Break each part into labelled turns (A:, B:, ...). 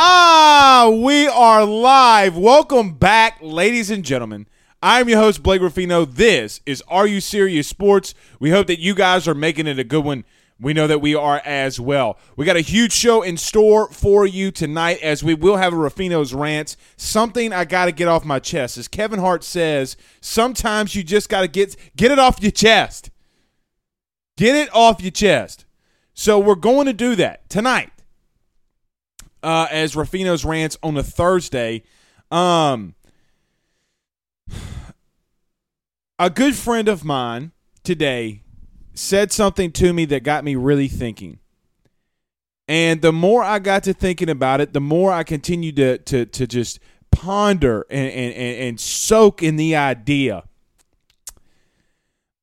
A: Ah, we are live. Welcome back, ladies and gentlemen. I'm your host, Blake Ruffino. This is Are You Serious Sports. We hope that you guys are making it a good one. We know that we are as well. We got a huge show in store for you tonight as we will have a Ruffino's rant. Something I got to get off my chest. As Kevin Hart says, sometimes you just got to get get it off your chest. Get it off your chest. So we're going to do that tonight uh, as Ruffino's rants on a Thursday. Um, a good friend of mine today said something to me that got me really thinking. And the more I got to thinking about it, the more I continued to to to just ponder and and, and soak in the idea.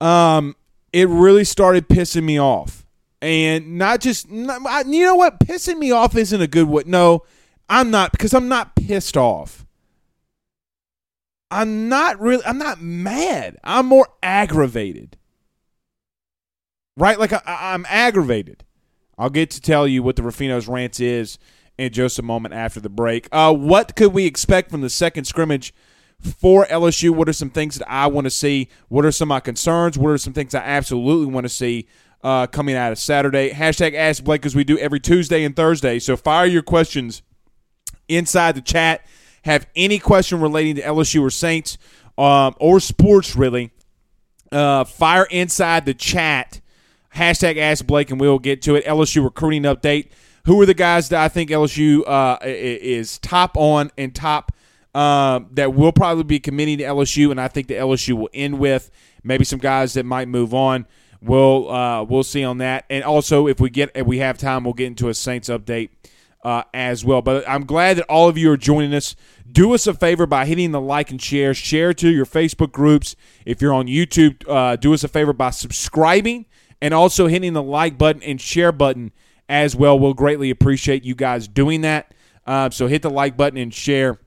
A: Um, it really started pissing me off and not just not, you know what? Pissing me off isn't a good word no i'm not because i'm not pissed off. I'm not really i'm not mad. I'm more aggravated. Right? Like I, am aggravated. I'll get to tell you what the Ruffino's rants is in just a moment after the break. Uh, what could we expect from the second scrimmage for LSU? What are some things that I want to see? What are some of my concerns? What are some things I absolutely want to see uh, coming out of Saturday. Hashtag Ask Blake as we do every Tuesday and Thursday. So fire your questions inside the chat. Have any question relating to LSU or Saints um, or sports really? Uh, fire inside the chat. Hashtag Ask Blake and we'll get to it. LSU recruiting update. Who are the guys that I think LSU uh, is top on and top uh, that will probably be committing to LSU, and I think the LSU will end with maybe some guys that might move on. We'll uh, we'll see on that, and also if we get if we have time, we'll get into a Saints update uh, as well. But I'm glad that all of you are joining us. Do us a favor by hitting the like and share. Share to your Facebook groups. If you're on YouTube, uh, do us a favor by subscribing and also hitting the like button and share button as well. We'll greatly appreciate you guys doing that. Uh, so hit the like button and share.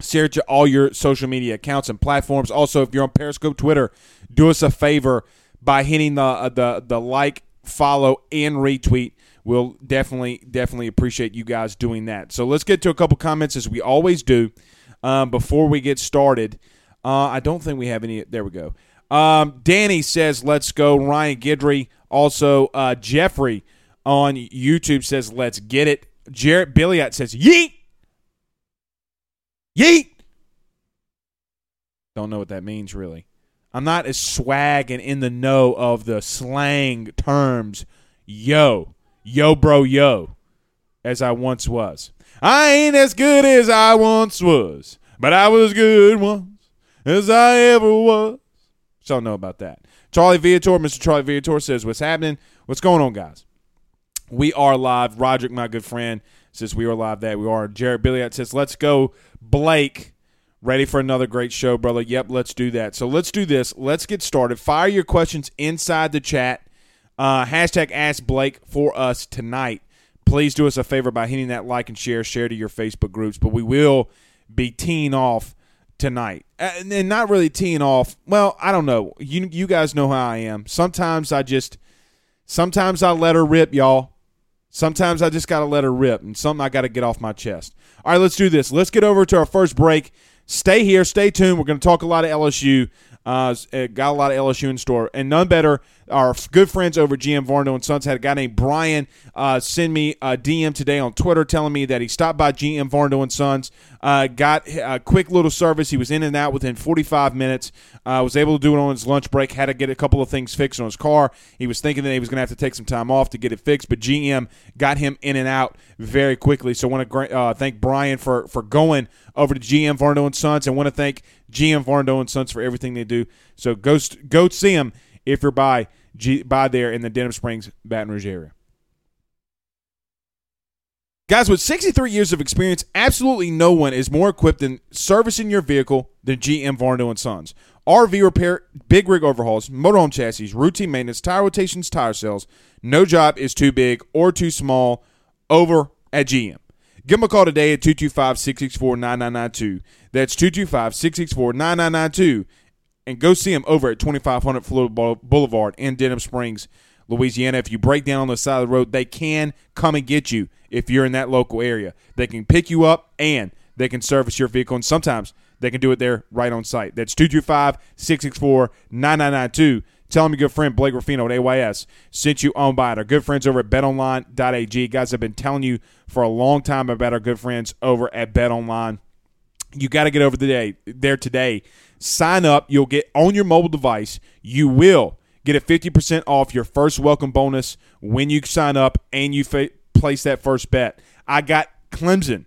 A: Share to all your social media accounts and platforms. Also, if you're on Periscope, Twitter, do us a favor by hitting the uh, the the like, follow, and retweet. We'll definitely definitely appreciate you guys doing that. So let's get to a couple comments as we always do um, before we get started. Uh, I don't think we have any. There we go. Um, Danny says, "Let's go." Ryan Gidry, also uh, Jeffrey on YouTube says, "Let's get it." Jarrett Billiot says, "Yeet, yeet." Don't know what that means really. I'm not as swag and in the know of the slang terms, yo, yo, bro, yo, as I once was. I ain't as good as I once was, but I was good once as I ever was. Y'all know about that. Charlie Viator, Mr. Charlie Viator says, What's happening? What's going on, guys? We are live. Roderick, my good friend, says we are live that we are. Jared Billiot says let's go. Blake, ready for another great show, brother. Yep, let's do that. So let's do this. Let's get started. Fire your questions inside the chat. Uh, hashtag Ask Blake for us tonight. Please do us a favor by hitting that like and share. Share to your Facebook groups. But we will be teeing off tonight, uh, and not really teeing off. Well, I don't know. You you guys know how I am. Sometimes I just, sometimes I let her rip, y'all. Sometimes I just got to let her rip, and something I got to get off my chest. All right, let's do this. Let's get over to our first break. Stay here, stay tuned. We're going to talk a lot of LSU. Uh, got a lot of LSU in store, and none better. Our good friends over GM Varno and Sons had a guy named Brian uh, send me a DM today on Twitter telling me that he stopped by GM Varno and Sons, uh, got a quick little service. He was in and out within 45 minutes. Uh, was able to do it on his lunch break. Had to get a couple of things fixed on his car. He was thinking that he was going to have to take some time off to get it fixed, but GM got him in and out very quickly. So I want to uh, thank Brian for for going over to GM Varno and Sons. I want to thank GM Varno and Sons for everything they do. So go go see them if you're by G, by there in the Denham Springs, Baton Rouge area. Guys, with 63 years of experience, absolutely no one is more equipped in servicing your vehicle than GM Varno and Sons. RV repair, big rig overhauls, motorhome chassis, routine maintenance, tire rotations, tire sales. No job is too big or too small over at GM. Give them a call today at 225 664 9992. That's 225 664 9992. And go see them over at 2500 Florida Boulevard in Denham Springs, Louisiana. If you break down on the side of the road, they can come and get you if you're in that local area. They can pick you up and they can service your vehicle. And sometimes they can do it there right on site. That's 225 664 9992. Tell them your good friend Blake Ruffino at AYS sent you on by it. Our good friends over at betonline.ag. Guys, have been telling you for a long time about our good friends over at BetOnline. You got to get over the day there today. Sign up. You'll get on your mobile device. You will get a 50% off your first welcome bonus when you sign up and you fa- place that first bet. I got Clemson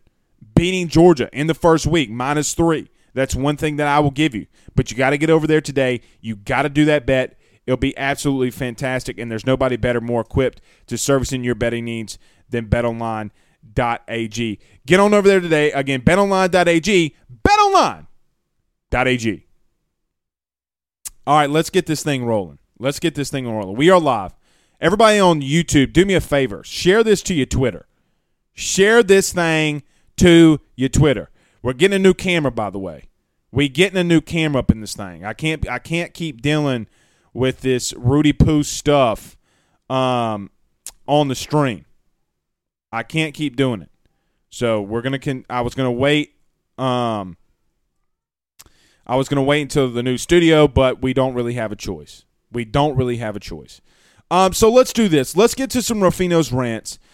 A: beating Georgia in the first week, minus three. That's one thing that I will give you. But you got to get over there today. You got to do that bet. It'll be absolutely fantastic, and there's nobody better, more equipped to servicing your betting needs than betonline.ag. Get on over there today. Again, betonline.ag, betonline.ag. All right, let's get this thing rolling. Let's get this thing rolling. We are live. Everybody on YouTube, do me a favor. Share this to your Twitter. Share this thing to your Twitter. We're getting a new camera, by the way. We getting a new camera up in this thing. I can't I can't keep dealing – with this Rudy Poo stuff um, on the stream. I can't keep doing it. So we're gonna. Con- I was gonna wait. Um, I was gonna wait until the new studio, but we don't really have a choice. We don't really have a choice. Um, so let's do this. Let's get to some Ruffino's rants.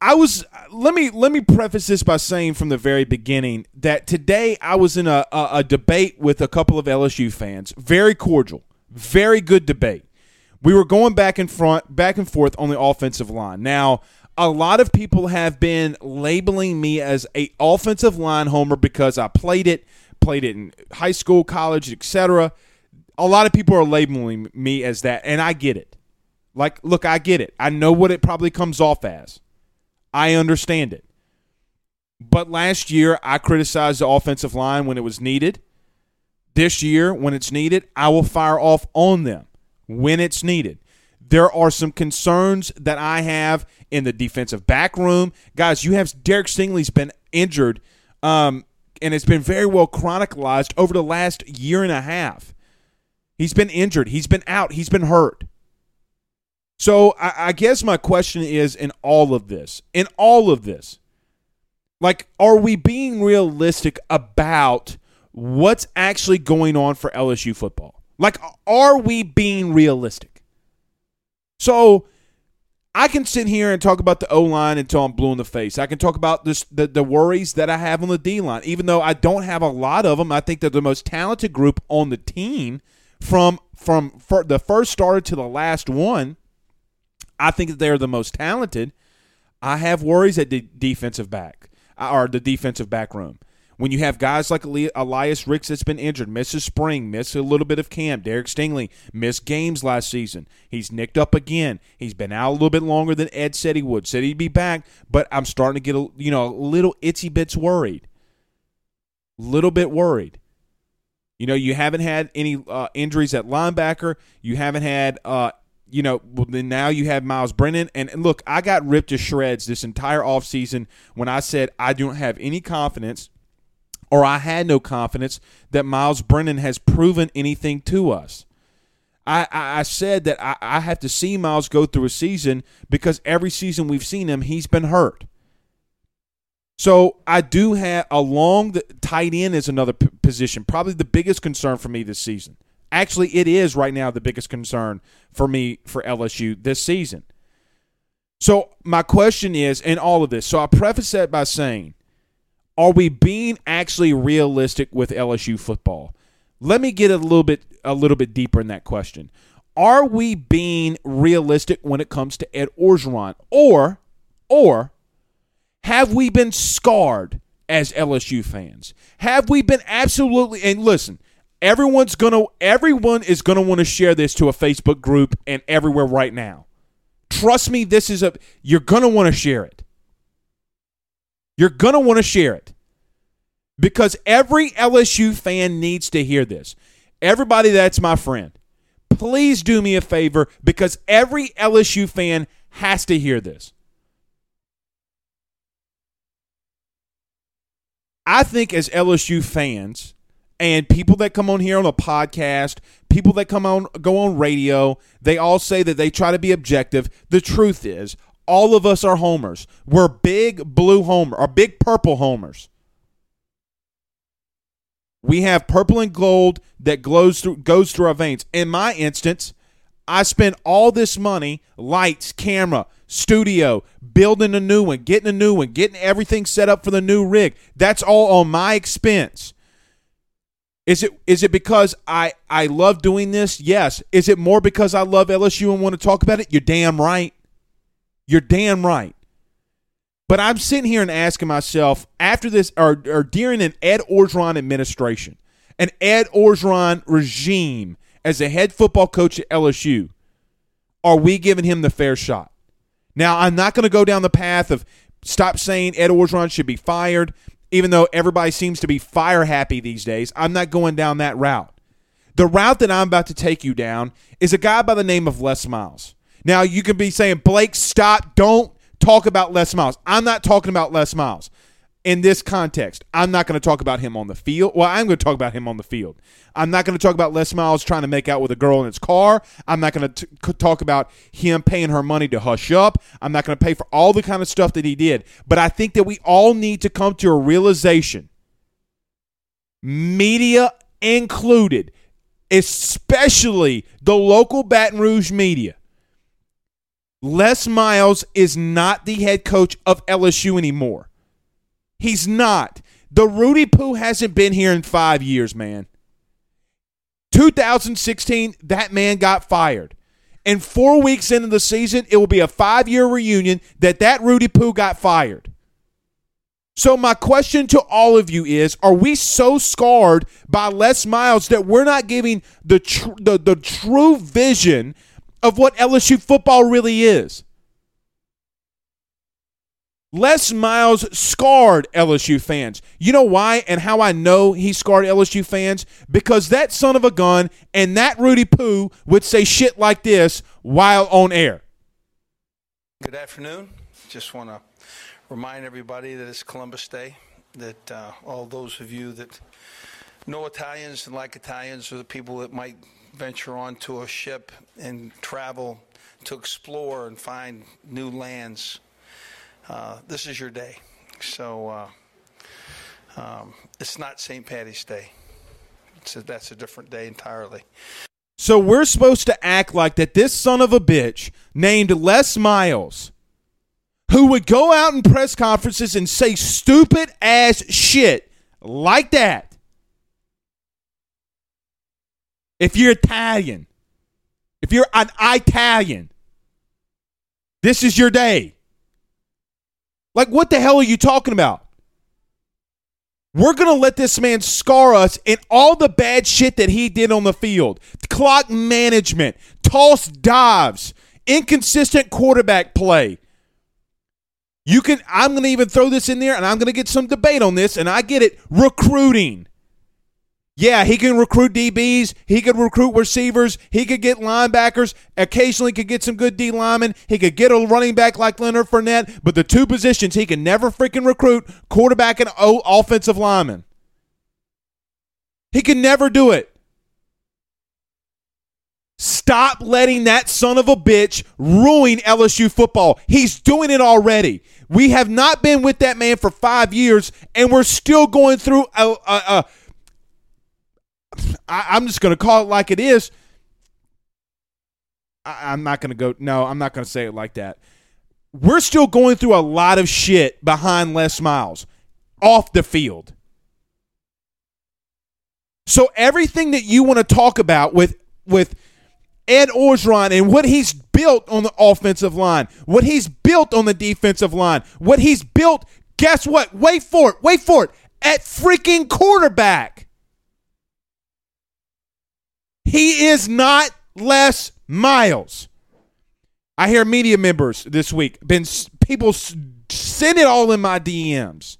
A: I was let me let me preface this by saying from the very beginning that today I was in a, a, a, debate with a couple of LSU fans, very cordial, very good debate. We were going back and front, back and forth on the offensive line. Now, a lot of people have been labeling me as a offensive line homer because I played it, played it in high school, college, etc. A lot of people are labeling me as that, and I get it. Like, look, I get it. I know what it probably comes off as. I understand it. But last year, I criticized the offensive line when it was needed. This year, when it's needed, I will fire off on them when it's needed. There are some concerns that I have in the defensive back room. Guys, you have Derek Stingley's been injured, um, and it's been very well chronicalized over the last year and a half. He's been injured. He's been out. He's been hurt. So I, I guess my question is in all of this, in all of this, like, are we being realistic about what's actually going on for LSU football? Like, are we being realistic? So I can sit here and talk about the O line until I'm blue in the face. I can talk about this the, the worries that I have on the D line, even though I don't have a lot of them. I think they're the most talented group on the team from from the first starter to the last one. I think that they're the most talented. I have worries at the defensive back or the defensive back room. When you have guys like Elias Ricks that's been injured, misses spring, miss a little bit of camp. Derek Stingley missed games last season. He's nicked up again. He's been out a little bit longer than Ed said he would. Said he'd be back, but I'm starting to get a you know a little itsy bits worried. Little bit worried. You know, you haven't had any uh, injuries at linebacker. You haven't had uh, you know, well, then now you have Myles Brennan. And, and look, I got ripped to shreds this entire offseason when I said I don't have any confidence or I had no confidence that Myles Brennan has proven anything to us. I, I, I said that I, I have to see Myles go through a season because every season we've seen him, he's been hurt. So I do have along the tight end is another p- position, probably the biggest concern for me this season. Actually, it is right now the biggest concern for me for LSU this season. So my question is, in all of this, so I preface that by saying, are we being actually realistic with LSU football? Let me get a little bit a little bit deeper in that question. Are we being realistic when it comes to Ed Orgeron, or or have we been scarred as LSU fans? Have we been absolutely and listen, everyone's gonna everyone is gonna want to share this to a Facebook group and everywhere right now. Trust me, this is a you're gonna want to share it. You're gonna want to share it. Because every LSU fan needs to hear this. Everybody that's my friend, please do me a favor because every LSU fan has to hear this. I think as LSU fans, and people that come on here on a podcast, people that come on go on radio, they all say that they try to be objective. The truth is, all of us are homers. We're big blue homer or big purple homers. We have purple and gold that glows through goes through our veins. In my instance, I spent all this money, lights, camera, studio, building a new one, getting a new one, getting everything set up for the new rig. That's all on my expense. Is it is it because I I love doing this? Yes. Is it more because I love LSU and want to talk about it? You're damn right. You're damn right. But I'm sitting here and asking myself after this or, or during an Ed Orgeron administration, an Ed Orgeron regime as a head football coach at LSU, are we giving him the fair shot? Now, I'm not going to go down the path of stop saying Ed Orgeron should be fired even though everybody seems to be fire happy these days, I'm not going down that route. The route that I'm about to take you down is a guy by the name of Les Miles. Now, you could be saying, Blake, stop. Don't talk about Les Miles. I'm not talking about Les Miles in this context. I'm not going to talk about him on the field. Well, I'm going to talk about him on the field. I'm not going to talk about Les Miles trying to make out with a girl in his car. I'm not going to talk about him paying her money to hush up. I'm not going to pay for all the kind of stuff that he did. But I think that we all need to come to a realization, media included, especially the local Baton Rouge media. Les Miles is not the head coach of LSU anymore. He's not. The Rudy Poo hasn't been here in five years, man. 2016, that man got fired. And four weeks into the season, it will be a five year reunion that that Rudy Poo got fired. So, my question to all of you is Are we so scarred by Les Miles that we're not giving the, tr- the, the true vision of what LSU football really is? Les Miles scarred LSU fans. You know why and how I know he scarred LSU fans? Because that son of a gun and that Rudy Poo would say shit like this while on air.
B: Good afternoon. Just want to remind everybody that it's Columbus Day, that uh, all those of you that know Italians and like Italians are the people that might venture onto a ship and travel to explore and find new lands uh, this is your day. So uh, um, it's not St. Patty's Day. A, that's a different day entirely.
A: So we're supposed to act like that this son of a bitch named Les Miles, who would go out in press conferences and say stupid ass shit like that. If you're Italian, if you're an Italian, this is your day. Like, what the hell are you talking about? We're going to let this man scar us in all the bad shit that he did on the field. Clock management, toss dives, inconsistent quarterback play. You can I'm going to even throw this in there and I'm going to get some debate on this and I get it recruiting. Yeah, he can recruit DBs. He could recruit receivers. He could get linebackers. Occasionally, could get some good D linemen. He could get a running back like Leonard Fournette. But the two positions he can never freaking recruit: quarterback and offensive lineman. He can never do it. Stop letting that son of a bitch ruin LSU football. He's doing it already. We have not been with that man for five years, and we're still going through a, a, a I, am just going to call it like it is. I, I'm not going to go. No, I'm not going to say it like that. We're still going through a lot of shit behind Les Miles off the field. So everything that you want to talk about with with Ed Orgeron and what he's built on the offensive line, what he's built on the defensive line, what he's built, guess what? Wait for it. Wait for it. At freaking quarterback. He is not Les Miles. I hear media members this week been people send it all in my DMs.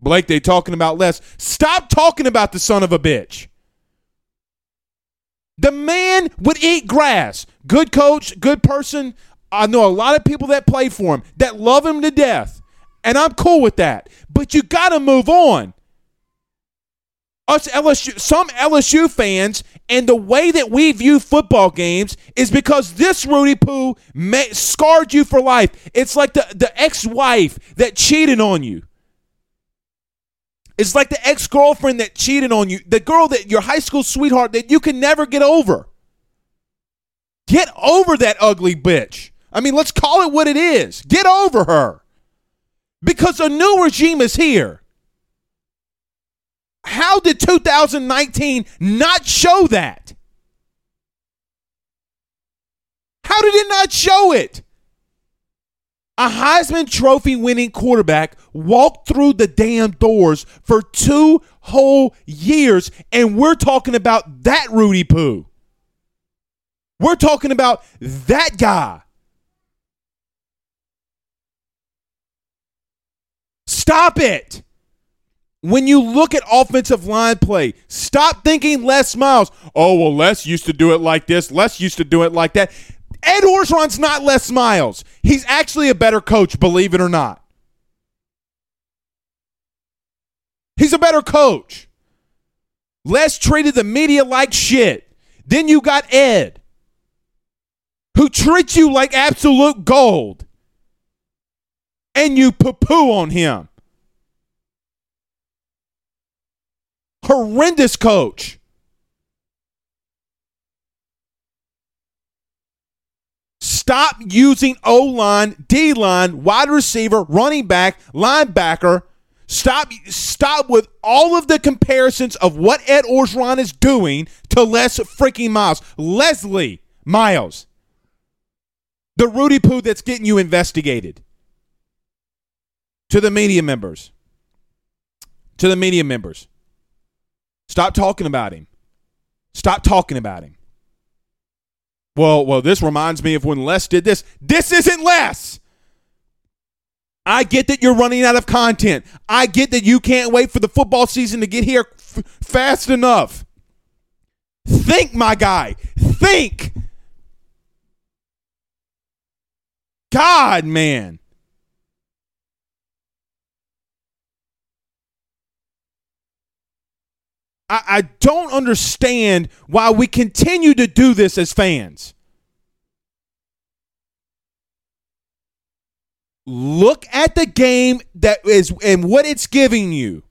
A: Blake, they talking about Les. Stop talking about the son of a bitch. The man would eat grass. Good coach, good person. I know a lot of people that play for him that love him to death. And I'm cool with that. But you got to move on us LSU, some LSU fans, and the way that we view football games is because this Rudy Poo may, scarred you for life. It's like the, the ex wife that cheated on you. It's like the ex girlfriend that cheated on you, the girl that your high school sweetheart that you can never get over. Get over that ugly bitch. I mean, let's call it what it is. Get over her. Because a new regime is here. How did 2019 not show that? How did it not show it? A Heisman Trophy winning quarterback walked through the damn doors for two whole years, and we're talking about that Rudy Poo. We're talking about that guy. Stop it when you look at offensive line play, stop thinking Les Miles. Oh, well, Les used to do it like this. Les used to do it like that. Ed Orgeron's not Les Miles. He's actually a better coach, believe it or not. He's a better coach. Les treated the media like shit. Then you got Ed, who treats you like absolute gold. And you poo poo on him. Horrendous coach. Stop using O line, D line, wide receiver, running back, linebacker. Stop stop with all of the comparisons of what Ed Orgeron is doing to Les freaking Miles. Leslie Miles. The Rudy Poo that's getting you investigated. To the media members. To the media members. Stop talking about him. Stop talking about him. Well, well, this reminds me of when Les did this. This isn't Les. I get that you're running out of content. I get that you can't wait for the football season to get here f- fast enough. Think, my guy. Think. God, man. I, I don't understand why we continue to do this as fans. Look at the game that is and what it's giving you.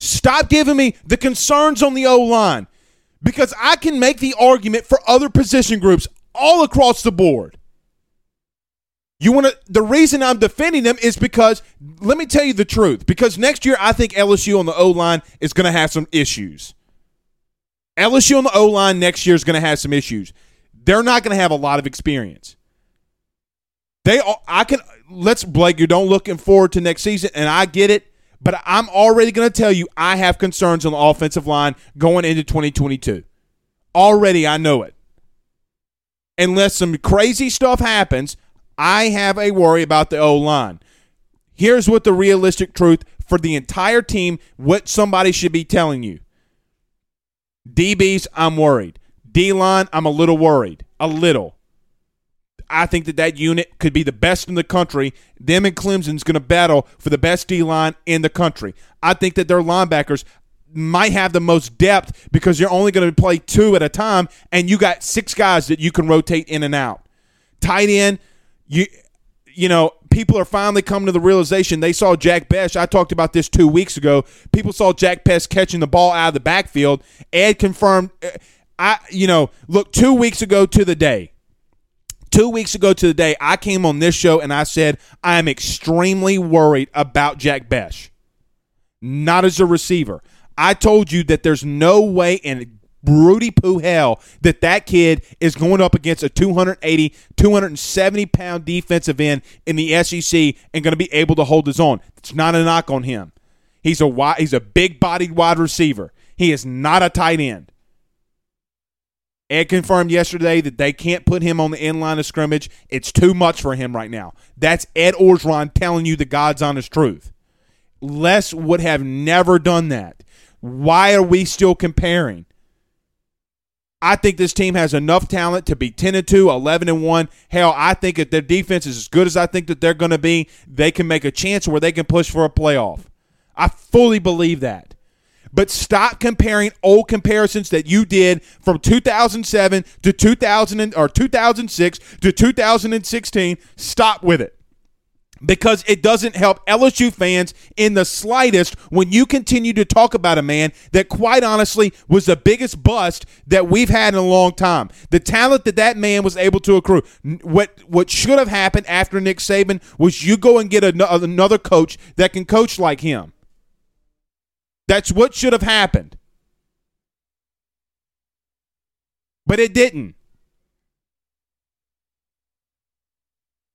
A: Stop giving me the concerns on the O line because I can make the argument for other position groups all across the board. You want to the reason I'm defending them is because let me tell you the truth. Because next year I think LSU on the O line is going to have some issues. LSU on the O line next year is going to have some issues. They're not going to have a lot of experience. They I can let's Blake, you don't looking forward to next season and I get it, But I'm already going to tell you I have concerns on the offensive line going into 2022. Already, I know it. Unless some crazy stuff happens, I have a worry about the O line. Here's what the realistic truth for the entire team, what somebody should be telling you. DBs, I'm worried. D line, I'm a little worried. A little. I think that that unit could be the best in the country. Them and Clemson's going to battle for the best D line in the country. I think that their linebackers might have the most depth because you're only going to play two at a time, and you got six guys that you can rotate in and out. Tight end, you you know, people are finally coming to the realization they saw Jack Bech. I talked about this two weeks ago. People saw Jack Bech catching the ball out of the backfield. Ed confirmed. Uh, I, you know, look, two weeks ago to the day, two weeks ago to the day, I came on this show and I said I am extremely worried about Jack Bech, not as a receiver. I told you that there's no way in Rudy hell that that kid is going up against a 280, 270 pound defensive end in the SEC and going to be able to hold his own. It's not a knock on him. He's a wide, he's a big bodied wide receiver. He is not a tight end. Ed confirmed yesterday that they can't put him on the end line of scrimmage. It's too much for him right now. That's Ed Orgeron telling you the God's honest truth. Les would have never done that. Why are we still comparing? I think this team has enough talent to be 10 and 2, 11 and 1. Hell, I think if their defense is as good as I think that they're going to be, they can make a chance where they can push for a playoff. I fully believe that. But stop comparing old comparisons that you did from 2007 to 2000 or 2006 to 2016. Stop with it because it doesn't help LSU fans in the slightest when you continue to talk about a man that quite honestly was the biggest bust that we've had in a long time. The talent that that man was able to accrue. What what should have happened after Nick Saban was you go and get another coach that can coach like him. That's what should have happened. But it didn't.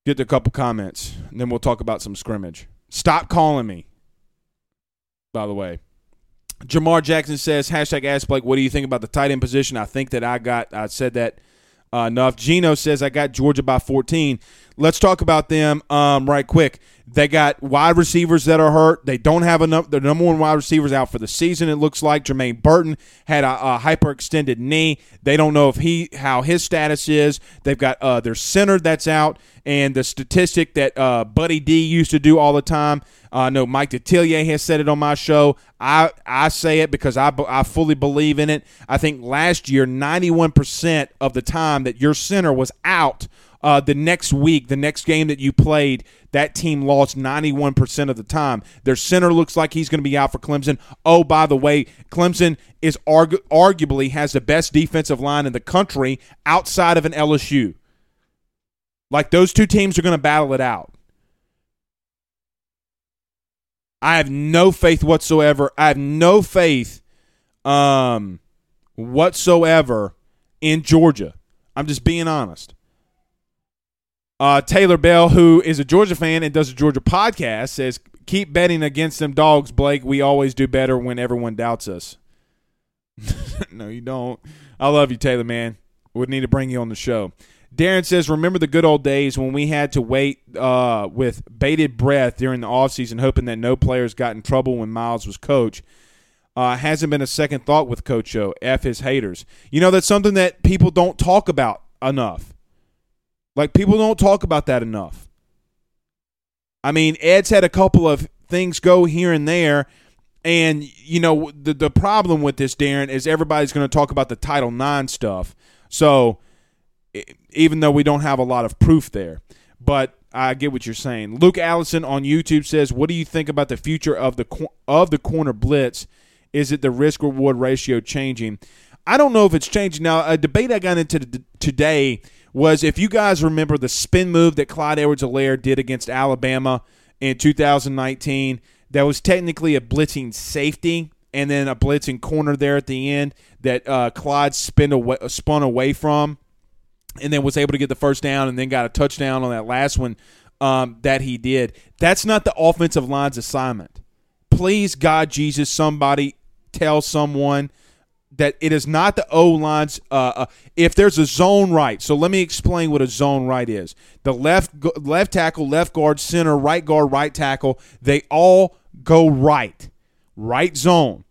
A: Get a couple comments, then we'll talk about some scrimmage. Stop calling me. By the way, Jamar Jackson says hashtag Ask Blake. What do you think about the tight end position? I think that I got. I said that uh, enough. Gino says I got Georgia by 14. Let's talk about them um, right quick. They got wide receivers that are hurt. They don't have enough. The number one wide receivers out for the season. It looks like Jermaine Burton had a, a hyperextended knee. They don't know if he how his status is. They've got uh, their center that's out, and the statistic that uh, Buddy D used to do all the time. Uh, I know Mike Detillier has said it on my show. I I say it because I I fully believe in it. I think last year, ninety one percent of the time that your center was out uh, the next week, the next game that you played, that team lost 91% of the time. Their center looks like he's going to be out for Clemson. Oh, by the way, Clemson is argu- arguably has the best defensive line in the country outside of an LSU. Like those two teams are going to battle it out. I have no faith whatsoever. I have no faith um, whatsoever in Georgia. I'm just being honest. Uh, Taylor Bell, who is a Georgia fan and does a Georgia podcast, says, Keep betting against them dogs, Blake. We always do better when everyone doubts us. no, you don't. I love you, Taylor, man. Would need to bring you on the show. Darren says, Remember the good old days when we had to wait uh, with bated breath during the offseason, hoping that no players got in trouble when Miles was coach. Uh, hasn't been a second thought with Coach O. F his haters. You know, that's something that people don't talk about enough. Like people don't talk about that enough. I mean, Ed's had a couple of things go here and there. And, you know, the, the problem with this, Darren, is everybody's going to talk about the Title IX stuff. So, even though we don't have a lot of proof there, but I get what you're saying. Luke Allison on YouTube says, "What do you think about the future of the of the corner blitz? Is it the risk reward ratio changing? I don't know if it's changing now. A debate I got into today was if you guys remember the spin move that Clyde Edwards-Helaire did against Alabama in 2019, that was technically a blitzing safety and then a blitzing corner there at the end that uh, Clyde spin away, spun away from and then was able to get the first down and then got a touchdown on that last one um, that he did. That's not the offensive line's assignment. please, God, Jesus, somebody tell someone that it is not the O lines. Uh, uh, if there's a zone right, so let me explain what a zone right is. The left left tackle, left guard, center, right guard, right tackle, they all go right, right zone.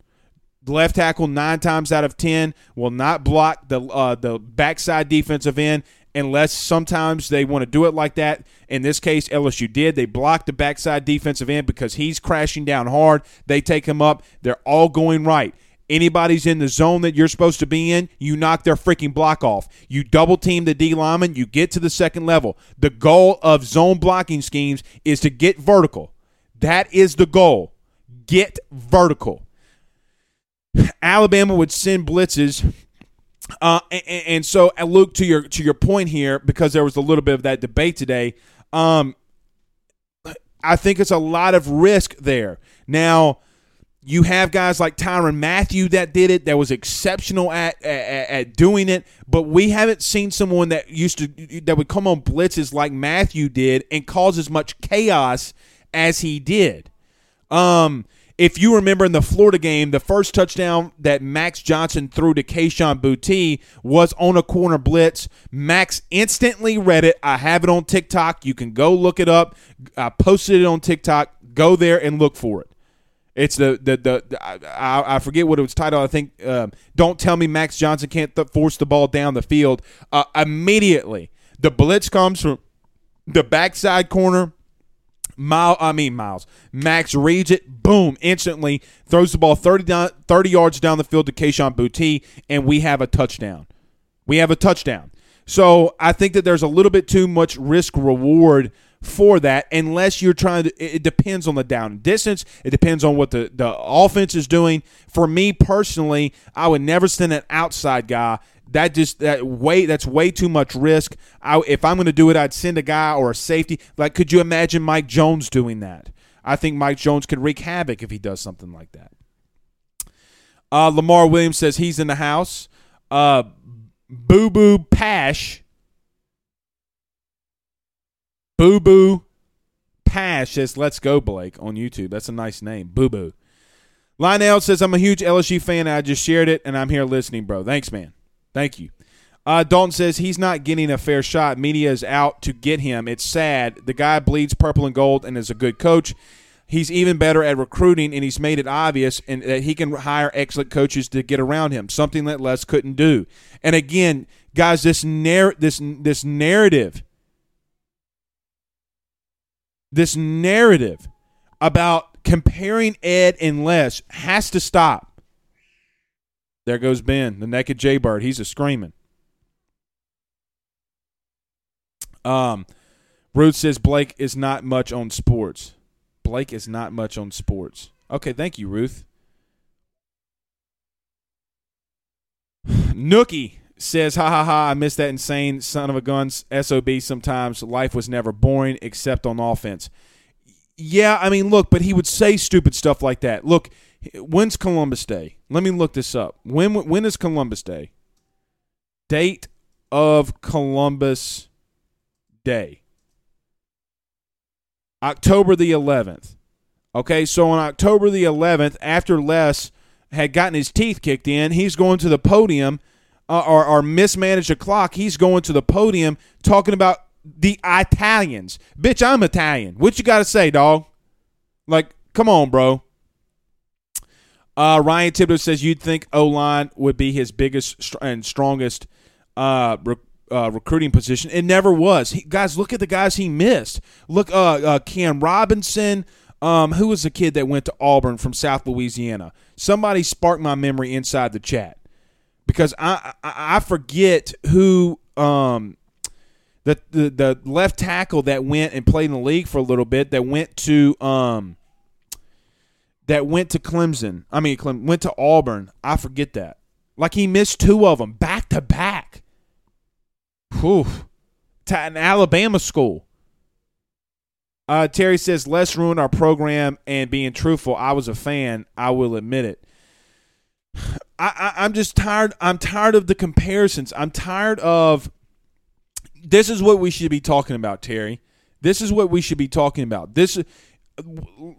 A: Left tackle nine times out of ten will not block the uh, the backside defensive end unless sometimes they want to do it like that. In this case, LSU did. They blocked the backside defensive end because he's crashing down hard. They take him up. They're all going right. Anybody's in the zone that you're supposed to be in, you knock their freaking block off. You double team the D lineman, you get to the second level. The goal of zone blocking schemes is to get vertical. That is the goal. Get vertical. Alabama would send blitzes uh, and, and, so, uh, Luke, to your to your point here, because there was a little bit of that debate today, um, I think it's a lot of risk there. Now, you have guys like Tyrann Mathieu that did it, that was exceptional at, at, at doing it, but we haven't seen someone that used to that would come on blitzes like Mathieu did and cause as much chaos as he did. Um, if you remember in the Florida game, the first touchdown that Max Johnson threw to Kayshon Boutte was on a corner blitz. Max instantly read it. I have it on TikTok. You can go look it up. I posted it on TikTok. Go there and look for it. It's the the the, I, I, forget what it was titled. I think um, "Don't Tell Me Max Johnson Can't th- Force the Ball Down the Field." Uh, immediately, the blitz comes from the backside corner Mile, I mean Miles. Max reads it, boom, instantly throws the ball 30, down, 30 yards down the field to Kayshon Boutte, and we have a touchdown. We have a touchdown. So I think that there's a little bit too much risk reward for that unless you're trying to it depends on the down distance it depends on what the, the offense is doing for me personally i would never send an outside guy that just that way that's way too much risk. I, if I'm going to do it, I'd send a guy or a safety. Like, could you imagine Mike Jones doing that? I think Mike Jones could wreak havoc if he does something like that. Uh, Lamar Williams says he's in the house. Uh, Boo Boo Pash. Boo Boo Pash says, "Let's go, Blake" on YouTube. That's a nice name, Boo Boo. Lionel says, "I'm a huge LSU fan. I just shared it, and I'm here listening, bro. Thanks, man." Thank you. Uh, Dalton says he's not getting a fair shot. Media is out to get him. It's sad. The guy bleeds purple and gold and is a good coach. He's even better at recruiting, and he's made it obvious and that he can hire excellent coaches to get around him. Something that Les couldn't do. And again, guys, this narr- this this narrative, this narrative about comparing Ed and Les has to stop. There goes Ben, the naked Jaybird. He's a screaming. Um, Ruth says Blake is not much on sports. Blake is not much on sports. Okay, thank you, Ruth. Nookie says, ha ha ha, I miss that insane son of a gun's SOB sometimes. Life was never boring except on offense. Yeah, I mean, look, but he would say stupid stuff like that. Look, When's Columbus Day? Let me look this up. When when is Columbus Day? Date of Columbus Day. October the 11th. Okay, so on October the 11th, after Les had gotten his teeth kicked in, he's going to the podium uh, or, or mismanaged a clock. He's going to the podium talking about the Italians. Bitch, I'm Italian. What you got to say, dog? Like, come on, bro. Uh, Ryan Thibodeau says you'd think O line would be his biggest and strongest uh, uh, recruiting position. It never was. He, guys, look at the guys he missed. Look, uh, uh, Cam Robinson. Um, who was the kid that went to Auburn from South Louisiana? Somebody sparked my memory inside the chat because I I, I forget who um, the, the the left tackle that went and played in the league for a little bit that went to um that went to Clemson. I mean, Clem, went to Auburn. I forget that. Like he missed two of them back to back. Whew. To an Alabama school. Uh, Terry says, "Let's ruin our program." And being truthful, I was a fan. I will admit it. I, I, I'm just tired. I'm tired of the comparisons. I'm tired of. This is what we should be talking about, Terry. This is what we should be talking about. This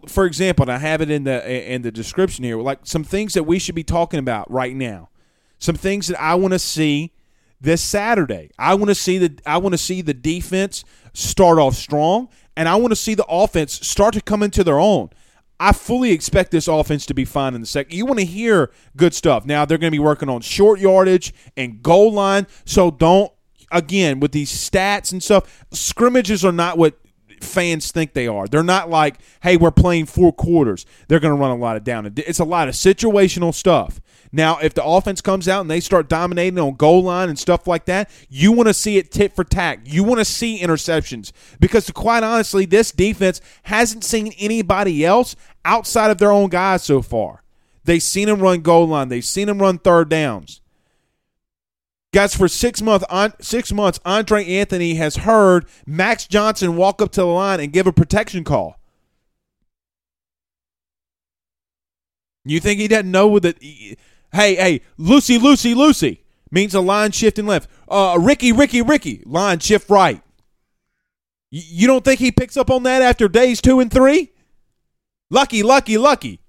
A: for example, I have it in the in the description here, like some things that we should be talking about right now. Some things that I want to see this Saturday. I want to see the I want to see the defense start off strong, and I want to see the offense start to come into their own. I fully expect this offense to be fine in the second. You want to hear good stuff. Now they're going to be working on short yardage and goal line, so don't again with these stats and stuff. Scrimmages are not what fans think they are. They're not like, hey, we're playing four quarters. They're going to run a lot of down. It's a lot of situational stuff. Now, if the offense comes out and they start dominating on goal line and stuff like that, you want to see it tit for tat. You want to see interceptions because, to quite honestly, this defense hasn't seen anybody else outside of their own guys so far. They've seen them run goal line. They've seen them run third downs. Guys, for six months, six months, Andre Anthony has heard Max Johnson walk up to the line and give a protection call. You think he doesn't know that? Hey, hey, Lucy, Lucy, Lucy means a line shift shifting left. Uh, Ricky, Ricky, Ricky, line shift right. You don't think he picks up on that after days two and three? Lucky, lucky, lucky.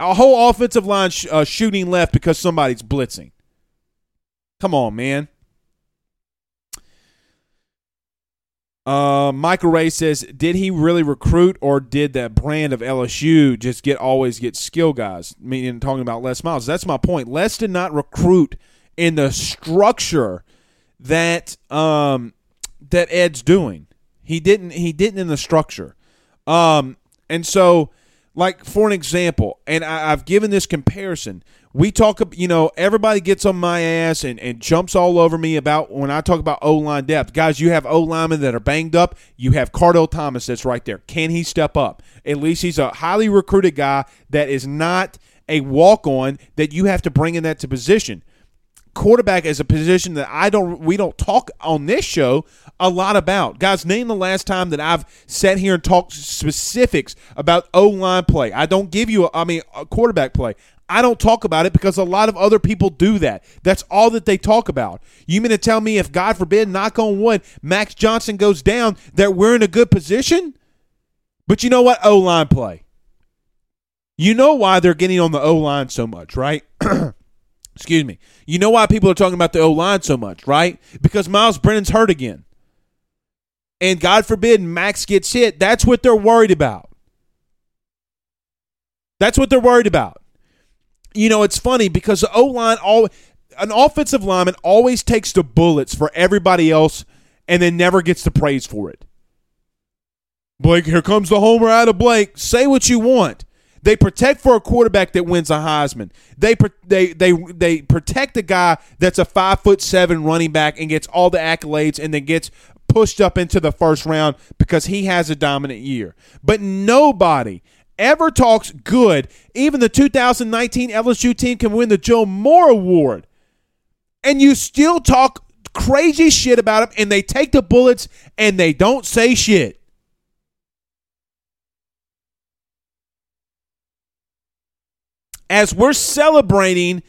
A: A whole offensive line sh- uh, shooting left because somebody's blitzing. Come on, man. Uh, Michael Ray says, did he really recruit, or did that brand of LSU just get always get skill guys? Meaning talking about Les Miles. That's my point. Les did not recruit in the structure that um that Ed's doing. He didn't. He didn't in the structure. Um, and so, like for an example, and I, I've given this comparison we talk, you know, everybody gets on my ass and, and jumps all over me about when I talk about O line depth. Guys, you have O linemen that are banged up. You have Cardell Thomas that's right there. Can he step up? At least he's a highly recruited guy that is not a walk on that you have to bring in that to position. Quarterback is a position that I don't we don't talk on this show a lot about. Guys, name the last time that I've sat here and talked specifics about O line play. I don't give you a, I mean a quarterback play. I don't talk about it because a lot of other people do that. That's all that they talk about. You mean to tell me if God forbid, knock on wood, Max Johnson goes down, that we're in a good position? But you know what? O line play. You know why they're getting on the O line so much, right? Excuse me. You know why people are talking about the O line so much, right? Because Myles Brennan's hurt again. And God forbid Max gets hit. That's what they're worried about. That's what they're worried about you know, it's funny because the O line all an offensive lineman always takes the bullets for everybody else and then never gets the praise for it. Blake, here comes the homer out of Blake. Say what you want. They protect for a quarterback that wins a Heisman. They they they they protect a guy that's a five foot seven running back and gets all the accolades and then gets pushed up into the first round because he has a dominant year. But nobody ever talks good, even the 2019 LSU team can win the Joe Moore Award. And you still talk crazy shit about them, and they take the bullets and they don't say shit. As we're celebrating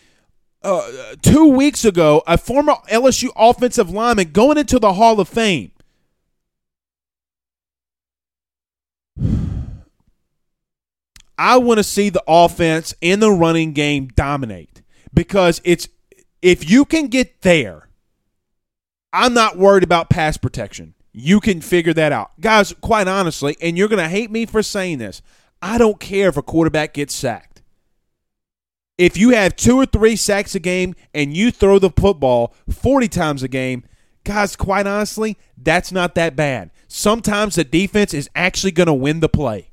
A: uh, two weeks ago, a former LSU offensive lineman going into the Hall of Fame. I want to see the offense and the running game dominate because it's if you can get there, I'm not worried about pass protection. You can figure that out. Guys, quite honestly, and you're going to hate me for saying this, I don't care if a quarterback gets sacked. If you have two or three sacks a game and you throw the football 40 times a game, guys, quite honestly, that's not that bad. Sometimes the defense is actually going to win the play.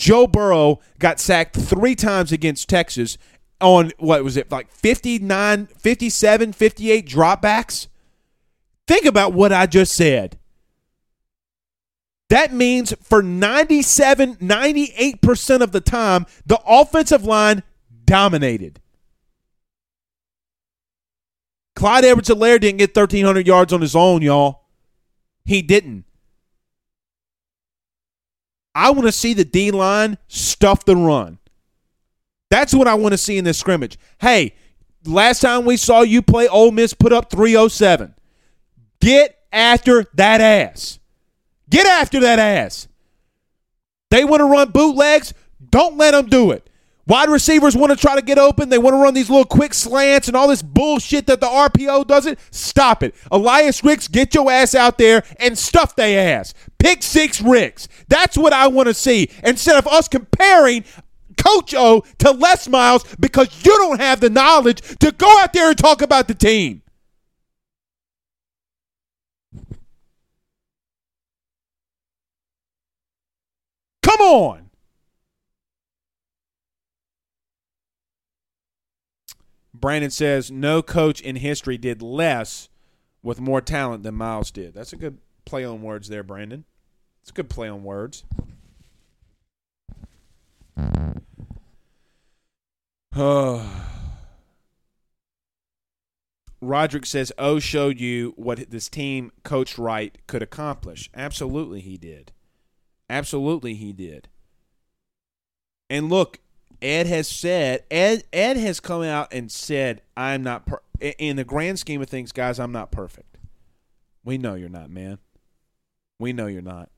A: Joe Burrow got sacked three times against Texas on what was it like 59 57 58 dropbacks? Think about what i just said. That means for 97 98% of the time the offensive line dominated. Clyde edwards-helaire didn't get 1300 yards on his own y'all. He didn't I want to see the D line stuff the run. That's what I want to see in this scrimmage. Hey, last time we saw you play Ole Miss put up 307. Get after that ass. Get after that ass. They want to run bootlegs. Don't let them do it. Wide receivers want to try to get open. They want to run these little quick slants and all this bullshit that the RPO doesn't. Stop it. Elias Ricks, get your ass out there and stuff they ass. Pick six Ricks. That's what I want to see. Instead of us comparing Coach O to Les Miles because you don't have the knowledge to go out there and talk about the team. Come on. Brandon says no coach in history did less with more talent than Miles did. That's a good play on words there, Brandon. It's a good play on words. Roderick says O showed you what this team coached right could accomplish. Absolutely he did. Absolutely he did. And look, Ed has said Ed Ed has come out and said I'm not per- in the grand scheme of things, guys, I'm not perfect. We know you're not, man. We know you're not.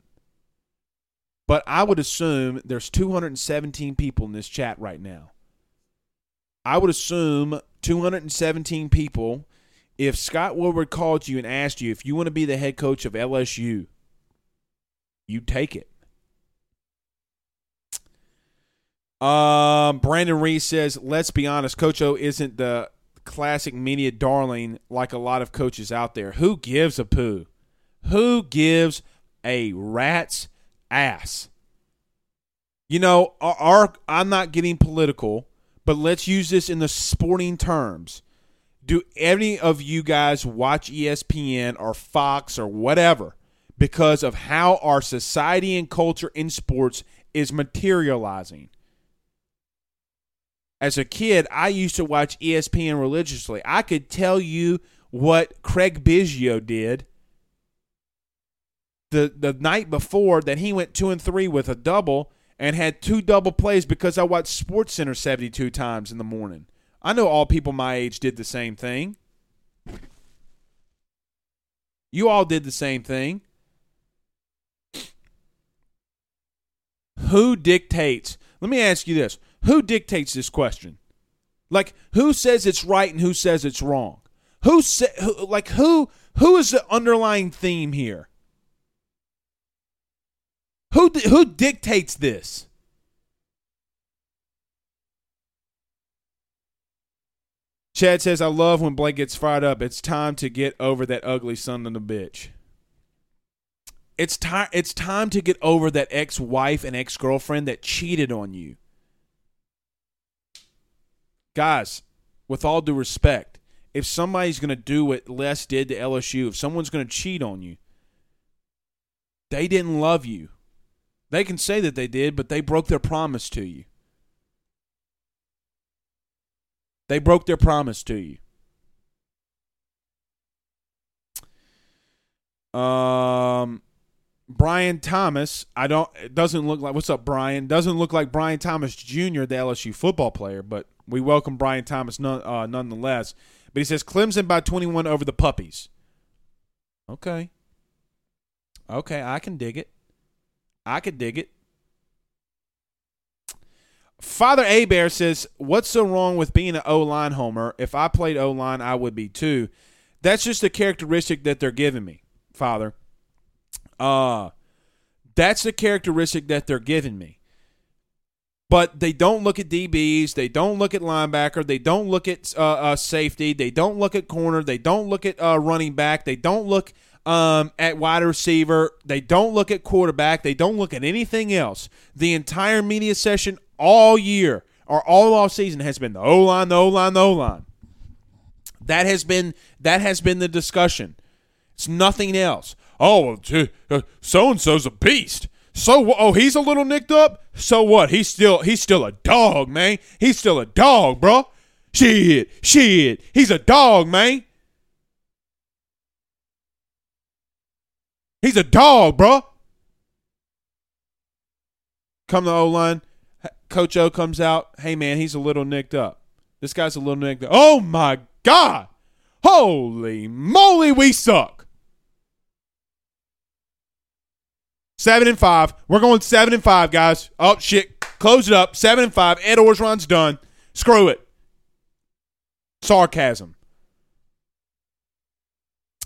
A: But I would assume there's 217 people in this chat right now. I would assume 217 people if Scott Woodward called you and asked you if you want to be the head coach of LSU, you take it. Um, Brandon Reese says, let's be honest, Coach O isn't the classic media darling like a lot of coaches out there. Who gives a poo? Who gives a rat's ass? You know, our, our I'm not getting political, but let's use this in the sporting terms. Do any of you guys watch ESPN or Fox or whatever because of how our society and culture in sports is materializing? as a kid, I used to watch ESPN religiously. I could tell you what Craig Biggio did the the night before that he went two and three with a double and had two double plays because I watched Sports Center seventy two times in the morning. I know all people my age did the same thing. You all did the same thing. Who dictates? Let me ask you this who dictates this question? Like who says it's right and who says it's wrong? Who say who, like who who is the underlying theme here? Who who dictates this? Chad says, I love when Blake gets fired up. It's time to get over that ugly son of a bitch. It's time it's time to get over that ex-wife and ex-girlfriend that cheated on you guys, with all due respect, if somebody's going to do what Les did to LSU, if someone's going to cheat on you, they didn't love you. They can say that they did, but they broke their promise to you. They broke their promise to you. Um, Brian Thomas, I don't. It doesn't look like. What's up, Brian? Doesn't look like Brian Thomas Jr., the LSU football player, but we welcome Brian Thomas none, uh, nonetheless. But he says Clemson by 21 over the Puppies. Okay. Okay, I can dig it. I could dig it. Father Abear says, What's so wrong with being an O line homer? If I played O line, I would be too. That's just a characteristic that they're giving me, Father. Uh, that's the characteristic that they're giving me but they don't look at DBs. They don't look at linebacker. They don't look at uh, uh, safety. They don't look at corner. They don't look at uh, running back. They don't look um, at wide receiver. They don't look at quarterback. They don't look at anything else. The entire media session all year or all off season has been the O line, the O line, the O line. That has been that has been the discussion. It's nothing else. Oh, so and so's a beast. So oh, he's a little nicked up. So what? He's still he's still a dog, man. He's still a dog, bro. Shit, shit. He's a dog, man. He's a dog, bro. Come to O line. Coach O comes out. Hey, man, he's a little nicked up. This guy's a little nicked up. Oh, my God. Holy moly, we suck. Seven and five. We're going seven and five, guys. Oh shit. Close it up. Seven and five. Ed Orgeron's done. Screw it. Sarcasm.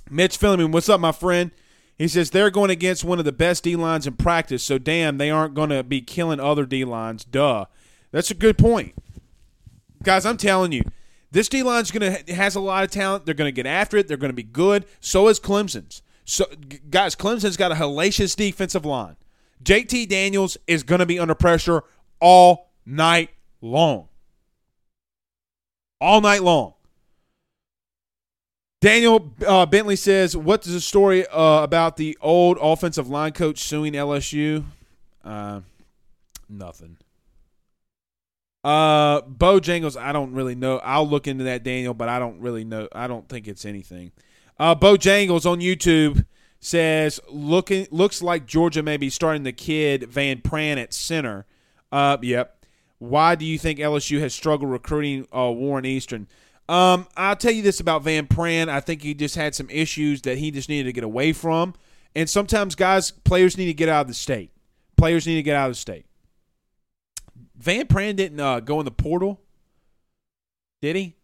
A: Mitch Philliman, what's up, my friend? He says they're going against one of the best D lines in practice, so damn, they aren't going to be killing other D lines. Duh. That's a good point, guys. I'm telling you, this D line's going to has a lot of talent. They're going to get after it. They're going to be good. So is Clemson's. So, guys, Clemson's got a hellacious defensive line. JT Daniels is going to be under pressure all night long. All night long. Daniel uh, Bentley says, "What is the story uh, about the old offensive line coach suing LSU?" Uh, nothing. Uh, Bojangles, I don't really know. I'll look into that, Daniel, but I don't really know. I don't think it's anything. Uh, Bojangles on YouTube says, "Looking looks like Georgia may be starting the kid Van Pran at center." Uh, yep. Why do you think LSU has struggled recruiting uh, Warren Easton? Um, I'll tell you this about Van Pran. I think he just had some issues that he just needed to get away from. And sometimes, guys, players need to get out of the state. Players need to get out of the state. Van Pran didn't uh, go in the portal, did he?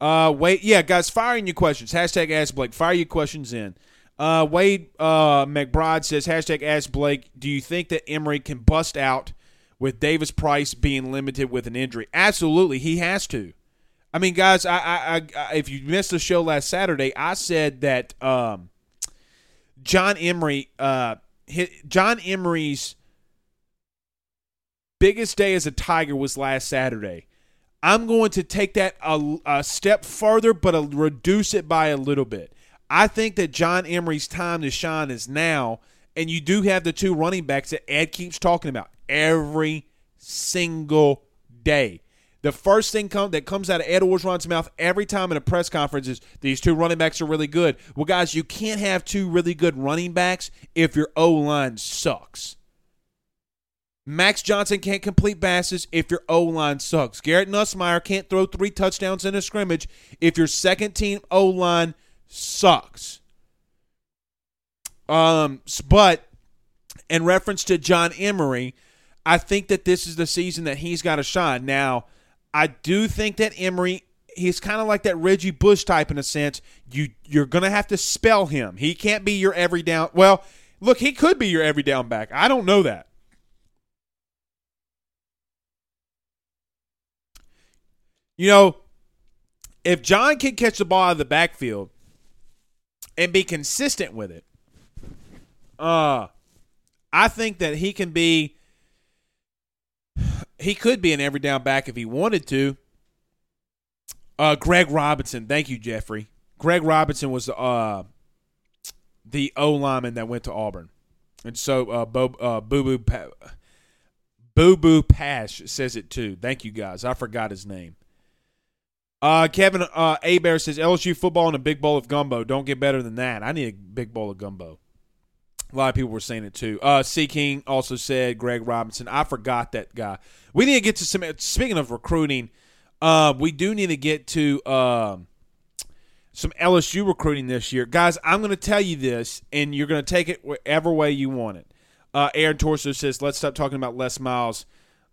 A: Uh, wait, yeah, guys, firing your questions. Hashtag Ask Blake. Fire your questions in. Uh, Wade uh, McBride says, hashtag Ask Blake, do you think that Emery can bust out with Davis Price being limited with an injury? Absolutely, he has to. I mean, guys, I, I, I, if you missed the show last Saturday, I said that um, John Emery, uh, John Emery's biggest day as a Tiger was last Saturday. I'm going to take that a, a step further, but reduce it by a little bit. I think that John Emery's time to shine is now, and you do have the two running backs that Ed keeps talking about every single day. The first thing come, that comes out of Ed Orgeron's mouth every time in a press conference is these two running backs are really good. Well, guys, you can't have two really good running backs if your O line sucks. Max Johnson can't complete passes if your O line sucks. Garrett Nussmeier can't throw three touchdowns in a scrimmage if your second team O line sucks. Um, but in reference to John Emery, I think that this is the season that he's got to shine. Now, I do think that Emery he's kind of like that Reggie Bush type in a sense. You you're gonna have to spell him. He can't be your every down. Well, look, he could be your every down back. I don't know that. You know, if John can catch the ball out of the backfield and be consistent with it, uh, I think that he can be he could be an every down back if he wanted to. Uh, Greg Robinson, thank you, Jeffrey. Greg Robinson was uh, the O lineman that went to Auburn, and so uh, Bo, uh, Boo Boo pa- Boo Boo Pash says it too. Thank you guys. I forgot his name. Uh, Kevin uh, Abear says LSU football and a big bowl of gumbo. Don't get better than that. I need a big bowl of gumbo. A lot of people were saying it too. Uh, C King also said Greg Robinson. I forgot that guy. We need to get to some. Speaking of recruiting, uh, we do need to get to uh, some LSU recruiting this year, guys. I'm going to tell you this, and you're going to take it whatever way you want it. Uh, Aaron Torso says, "Let's stop talking about Les Miles.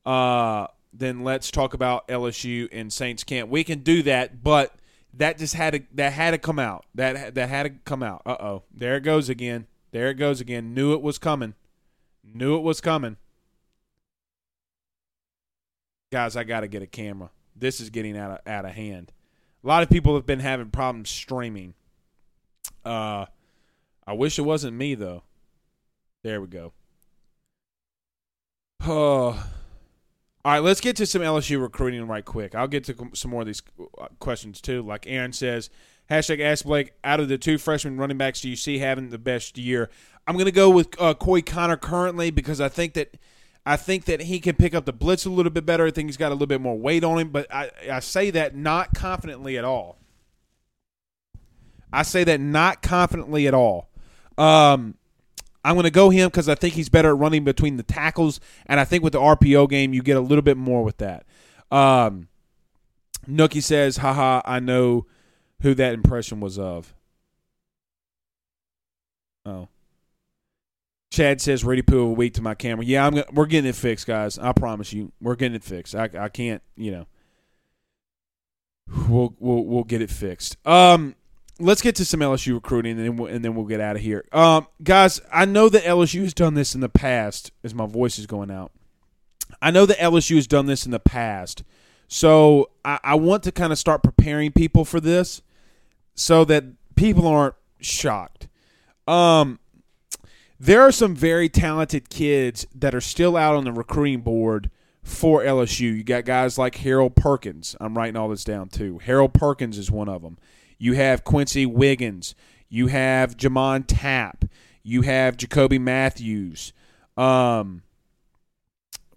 A: Uh, then let's talk about LSU and Saints camp. We can do that, but that just had to that had to come out. That that had to come out. Uh oh, there it goes again." There it goes again. Knew it was coming. Knew it was coming. Guys, I got to get a camera. This is getting out of out of hand. A lot of people have been having problems streaming. Uh I wish it wasn't me though. There we go. Oh. All right, let's get to some LSU recruiting right quick. I'll get to some more of these uh, questions too. Like Aaron says, Hashtag Ask Blake. Out of the two freshman running backs, do you see having the best year? I'm going to go with uh, Corey Kiner currently because I think that I think that he can pick up the blitz a little bit better. I think he's got a little bit more weight on him, but I, I say that not confidently at all. I say that not confidently at all. Um, I'm going to go him because I think he's better at running between the tackles, and I think with the RPO game, you get a little bit more with that. Um, Nookie says, haha, I know who that impression was of. Oh. Chad says ready poo a week to my camera. Yeah, I'm we're getting it fixed, guys. I promise you, we're getting it fixed. I, I can't, you know. We'll we'll we'll get it fixed. Um, let's get to some LSU recruiting, and then we'll, and then we'll get out of here. Um, guys, I know that LSU has done this in the past. As my voice is going out, I know that LSU has done this in the past. So I, I want to kind of start preparing people for this, so that people aren't shocked. Um, there are some very talented kids that are still out on the recruiting board for LSU. You got guys like Harold Perkins. I'm writing all this down too. Harold Perkins is one of them. You have Quincy Wiggins. You have Jamon Tapp. You have Jacoby Mathews. Um,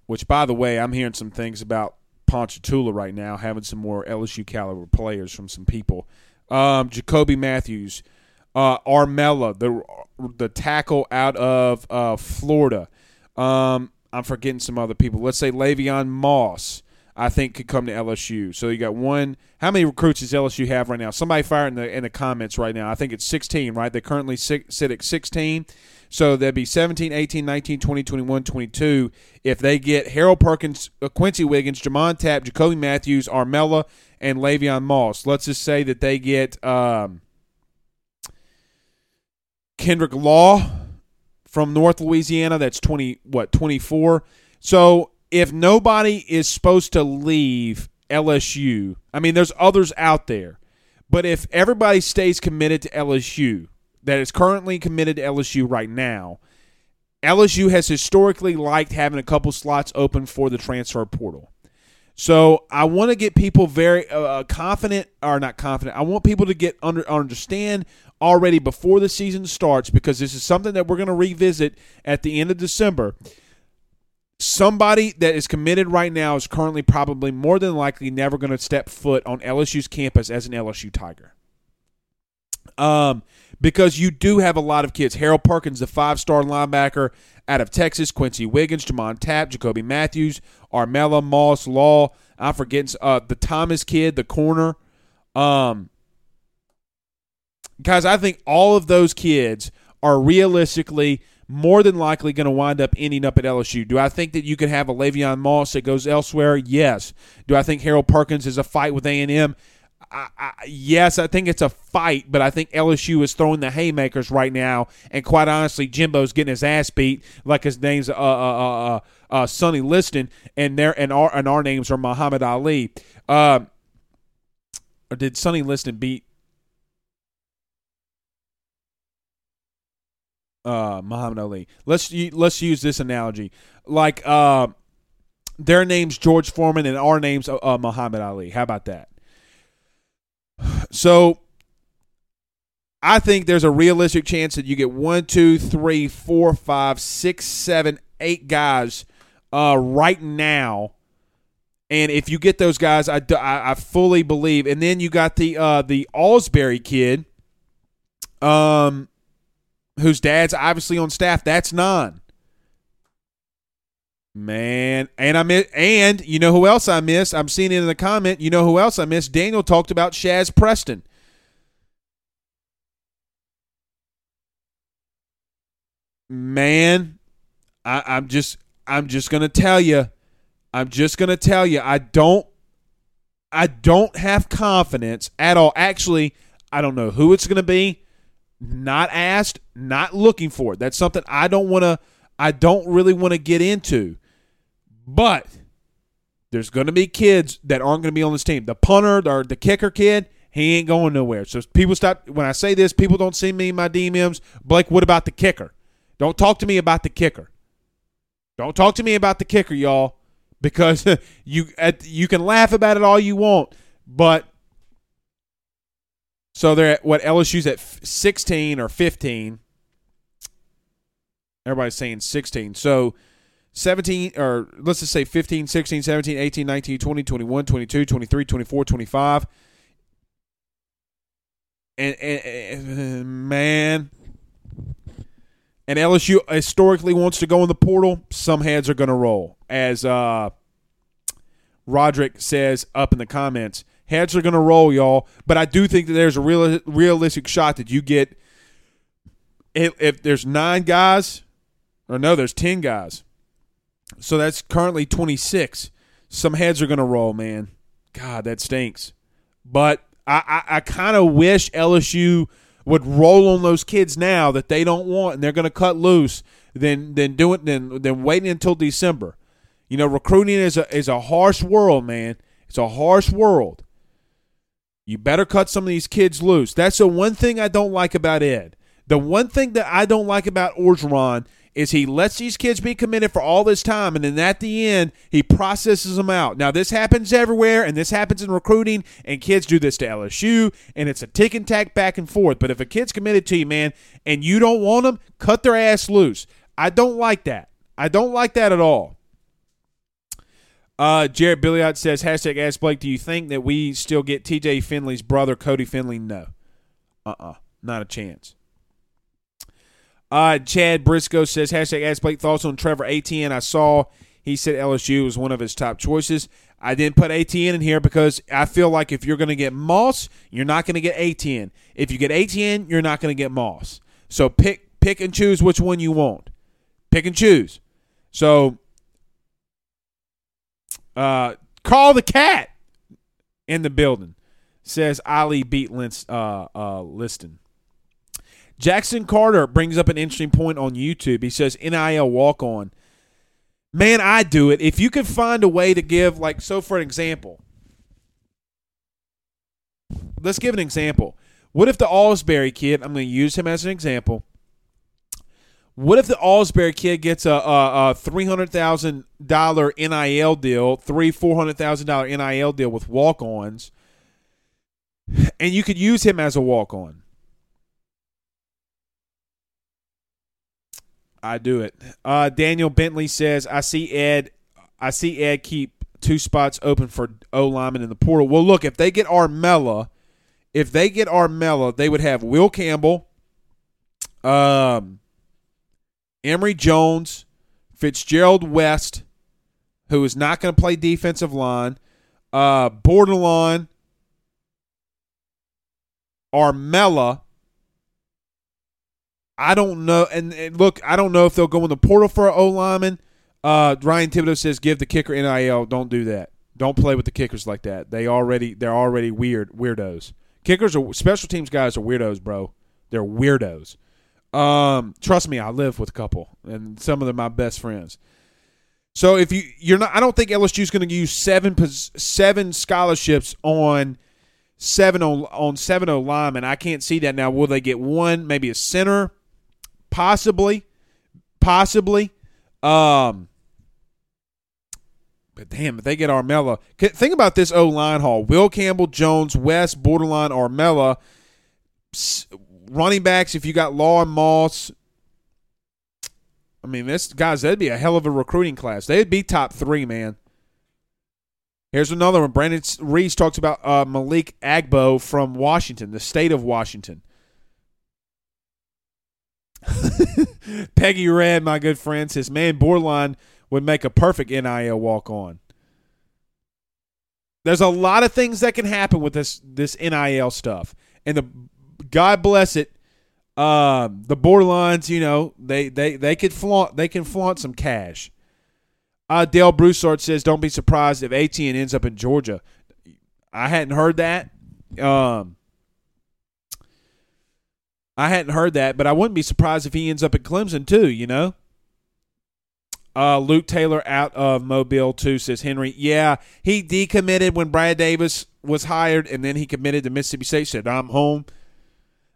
A: which, by the way, I'm hearing some things about Ponchatoula right now, having some more LSU caliber players from some people. Um, Jacoby Mathews, uh, Armella, the the tackle out of uh, Florida. Um, I'm forgetting some other people. Let's say Le'Veon Moss, I think could come to LSU. So you got one. How many recruits does LSU have right now? Somebody fire in the in the comments right now. I think it's 16, right? They currently sit, sit at 16. So that'd be 17, 18, 19, 20, 21, 22. If they get Harold Perkins, uh, Quincy Wiggins, Jamon Tapp, Jacoby Mathews, Armella, and Le'Veon Moss. Let's just say that they get um, Kendrick Law from North Louisiana. That's twenty what twenty four. So if nobody is supposed to leave LSU, I mean, there's others out there, but if everybody stays committed to LSU, that is currently committed to LSU right now, LSU has historically liked having a couple slots open for the transfer portal. So I want to get people very uh, confident, or not confident. I want people to get under understand already before the season starts because this is something that we're going to revisit at the end of December. Somebody that is committed right now is currently probably more than likely never going to step foot on LSU's campus as an LSU Tiger. Um, because you do have a lot of kids. Harold Perkins, the five star linebacker out of Texas, Quincy Wiggins, Jamon Tapp, Jacoby Mathews, Armella, Moss, Law. I'm forgetting uh, the Thomas kid, the corner. Um, guys, I think all of those kids are realistically more than likely going to wind up ending up at LSU. Do I think that you could have a Le'Veon Moss that goes elsewhere? Yes. Do I think Harold Perkins is a fight with A&M? I, yes, I think it's a fight, but I think LSU is throwing the haymakers right now. And quite honestly, Jimbo's getting his ass beat like his name's uh, uh, uh, uh, uh Sonny Liston, and their and our and our names are Muhammad Ali. Uh, or did Sonny Liston beat uh, Muhammad Ali? Let's let's use this analogy, like uh, their name's George Foreman and our name's uh, uh Muhammad Ali. How about that? So I think there's a realistic chance that you get one, two, three, four, five, six, seven, eight guys uh, right now. And if you get those guys, I, I, I fully believe. And then you got the uh, the Alsbury kid, um, whose dad's obviously on staff. That's none. Man, and I miss, and you know who else I miss? I'm seeing it in the comment. You know who else I miss? Daniel talked about Shaz Preston. Man, I, I'm just, I'm just gonna tell you, I'm just gonna tell you, I don't, I don't have confidence at all. Actually, I don't know who it's gonna be. Not asked, not looking for it. That's something I don't want to. I don't really want to get into. But there's going to be kids that aren't going to be on this team. The punter or the kicker kid, he ain't going nowhere. So people stop when I say this, people don't see me in my DMs. Blake, what about the kicker? Don't talk to me about the kicker. Don't talk to me about the kicker, y'all, because you you can laugh about it all you want, but so they're at what LSU's at 16 or 15. Everybody's saying 16. So 17 or let's just say 15, 16, 17, 18, 19, 20, 21, 22, 23, 24, 25. And, and, and man, and LSU historically wants to go in the portal, some heads are going to roll. As uh, Roderick says up in the comments, heads are going to roll, y'all. But I do think that there's a real realistic shot that you get if, if there's nine guys Or no, there's 10 guys. So that's currently 26. Some heads are going to roll, man. God, that stinks. But I, I, I kind of wish LSU would roll on those kids now that they don't want and they're going to cut loose than than doing than than waiting until December. You know, recruiting is a is a harsh world, man. It's a harsh world. You better cut some of these kids loose. That's the one thing I don't like about Ed. The one thing that I don't like about Orgeron is he lets these kids be committed for all this time, and then at the end, he processes them out. Now, this happens everywhere, and this happens in recruiting, and kids do this to LSU, and it's a tick and tack back and forth. But if a kid's committed to you, man, and you don't want them, cut their ass loose. I don't like that. I don't like that at all. Uh, Jared Billiot says, hashtag ask Blake, do you think that we still get TJ Finley's brother, Cody Finley? No. Uh uh Not a chance. Uh, Chad Briscoe says, hashtag ask Blake, thoughts on Trevor Etienne. I saw he said LSU was one of his top choices. I didn't put Etienne in here because I feel like if you're going to get Moss, you're not going to get Etienne. If you get Etienne, you're not going to get Moss. So pick pick and choose which one you want. Pick and choose. So uh, call the cat in the building. Says Ali beat uh, uh, Liston. Jackson Carter brings up an interesting point on YouTube. He says NIL walk on. Man, I do it. If you could find a way to give, like, so for an example, let's give an example. What if the Allsbury kid, I'm going to use him as an example, what if the Allsbury kid gets a, a, a three hundred thousand dollar NIL deal, three four hundred thousand dollar NIL deal with walk ons, and you could use him as a walk on? I do it. Uh, Daniel Bentley says, "I see Ed. I see Ed keep two spots open for O lineman in the portal. Well, look, if they get Armella, if they get Armella, they would have Will Campbell, um, Emery Jones, Fitzgerald West, who is not going to play defensive line, uh, borderline, Armella. I don't know. And, and, look, I don't know if they'll go in the portal for an O lineman. Uh, Ryan Thibodeau says give the kicker NIL. Don't do that. Don't play with the kickers like that. They already they're already weird weirdos. Kickers are special teams guys are weirdos, bro. They're weirdos. Um, trust me, I live with a couple, and some of them my best friends. So if you you're not, I don't think LSU is going to use seven seven scholarships on seven on on seven O linemen. I can't see that now. Will they get one? Maybe a center, possibly, possibly. Um, but damn, if they get Armella, think about this O line haul: Will Campbell, Jones, West, borderline Armella running backs, if you got Law and Moss, I mean, this guys, that'd be a hell of a recruiting class. They'd be top three, man. Here's another one. Brandon Reese talks about uh, Malik Agbo from Washington, the state of Washington. Peggy Red, my good friend, says, "Man, Borderline would make a perfect NIL walk on." There's a lot of things that can happen with this this NIL stuff, and the God bless it. Um, the borderlines, you know, they they they could flaunt they can flaunt some cash. Uh, Dale Broussard says, "Don't be surprised if Etienne ends up in Georgia." I hadn't heard that. Um, I hadn't heard that, but I wouldn't be surprised if he ends up at Clemson too. You know. Uh, Luke Taylor out of Mobile too says Henry. Yeah, he decommitted when Brad Davis was hired, and then he committed to Mississippi State. Said I'm home.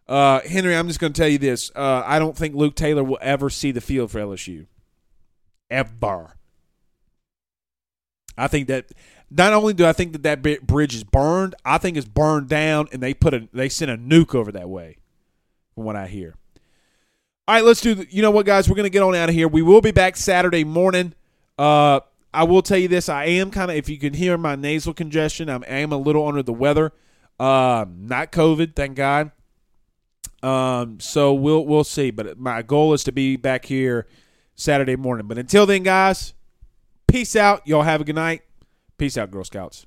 A: Uh, Henry, I'm just going to tell you this. Uh, I don't think Luke Taylor will ever see the field for LSU. Ever. I think that not only do I think that that bridge is burned, I think it's burned down, and they put a they sent a nuke over that way. From what I hear. All right, let's do. The, you know what, guys? We're gonna get on out of here. We will be back Saturday morning. Uh, I will tell you this. I am kind of, if you can hear my nasal congestion, I'm, I am a little under the weather. Uh, not COVID, thank God. Um, so we'll we'll see. But my goal is to be back here Saturday morning. But until then, guys, peace out. Y'all have a good night. Peace out, Girl Scouts.